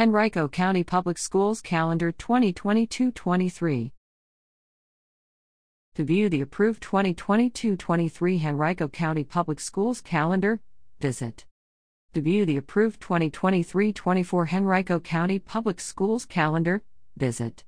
Henrico County Public Schools Calendar 2022 23. To view the approved 2022 23 Henrico County Public Schools calendar, visit. To view the approved 2023 24 Henrico County Public Schools calendar, visit.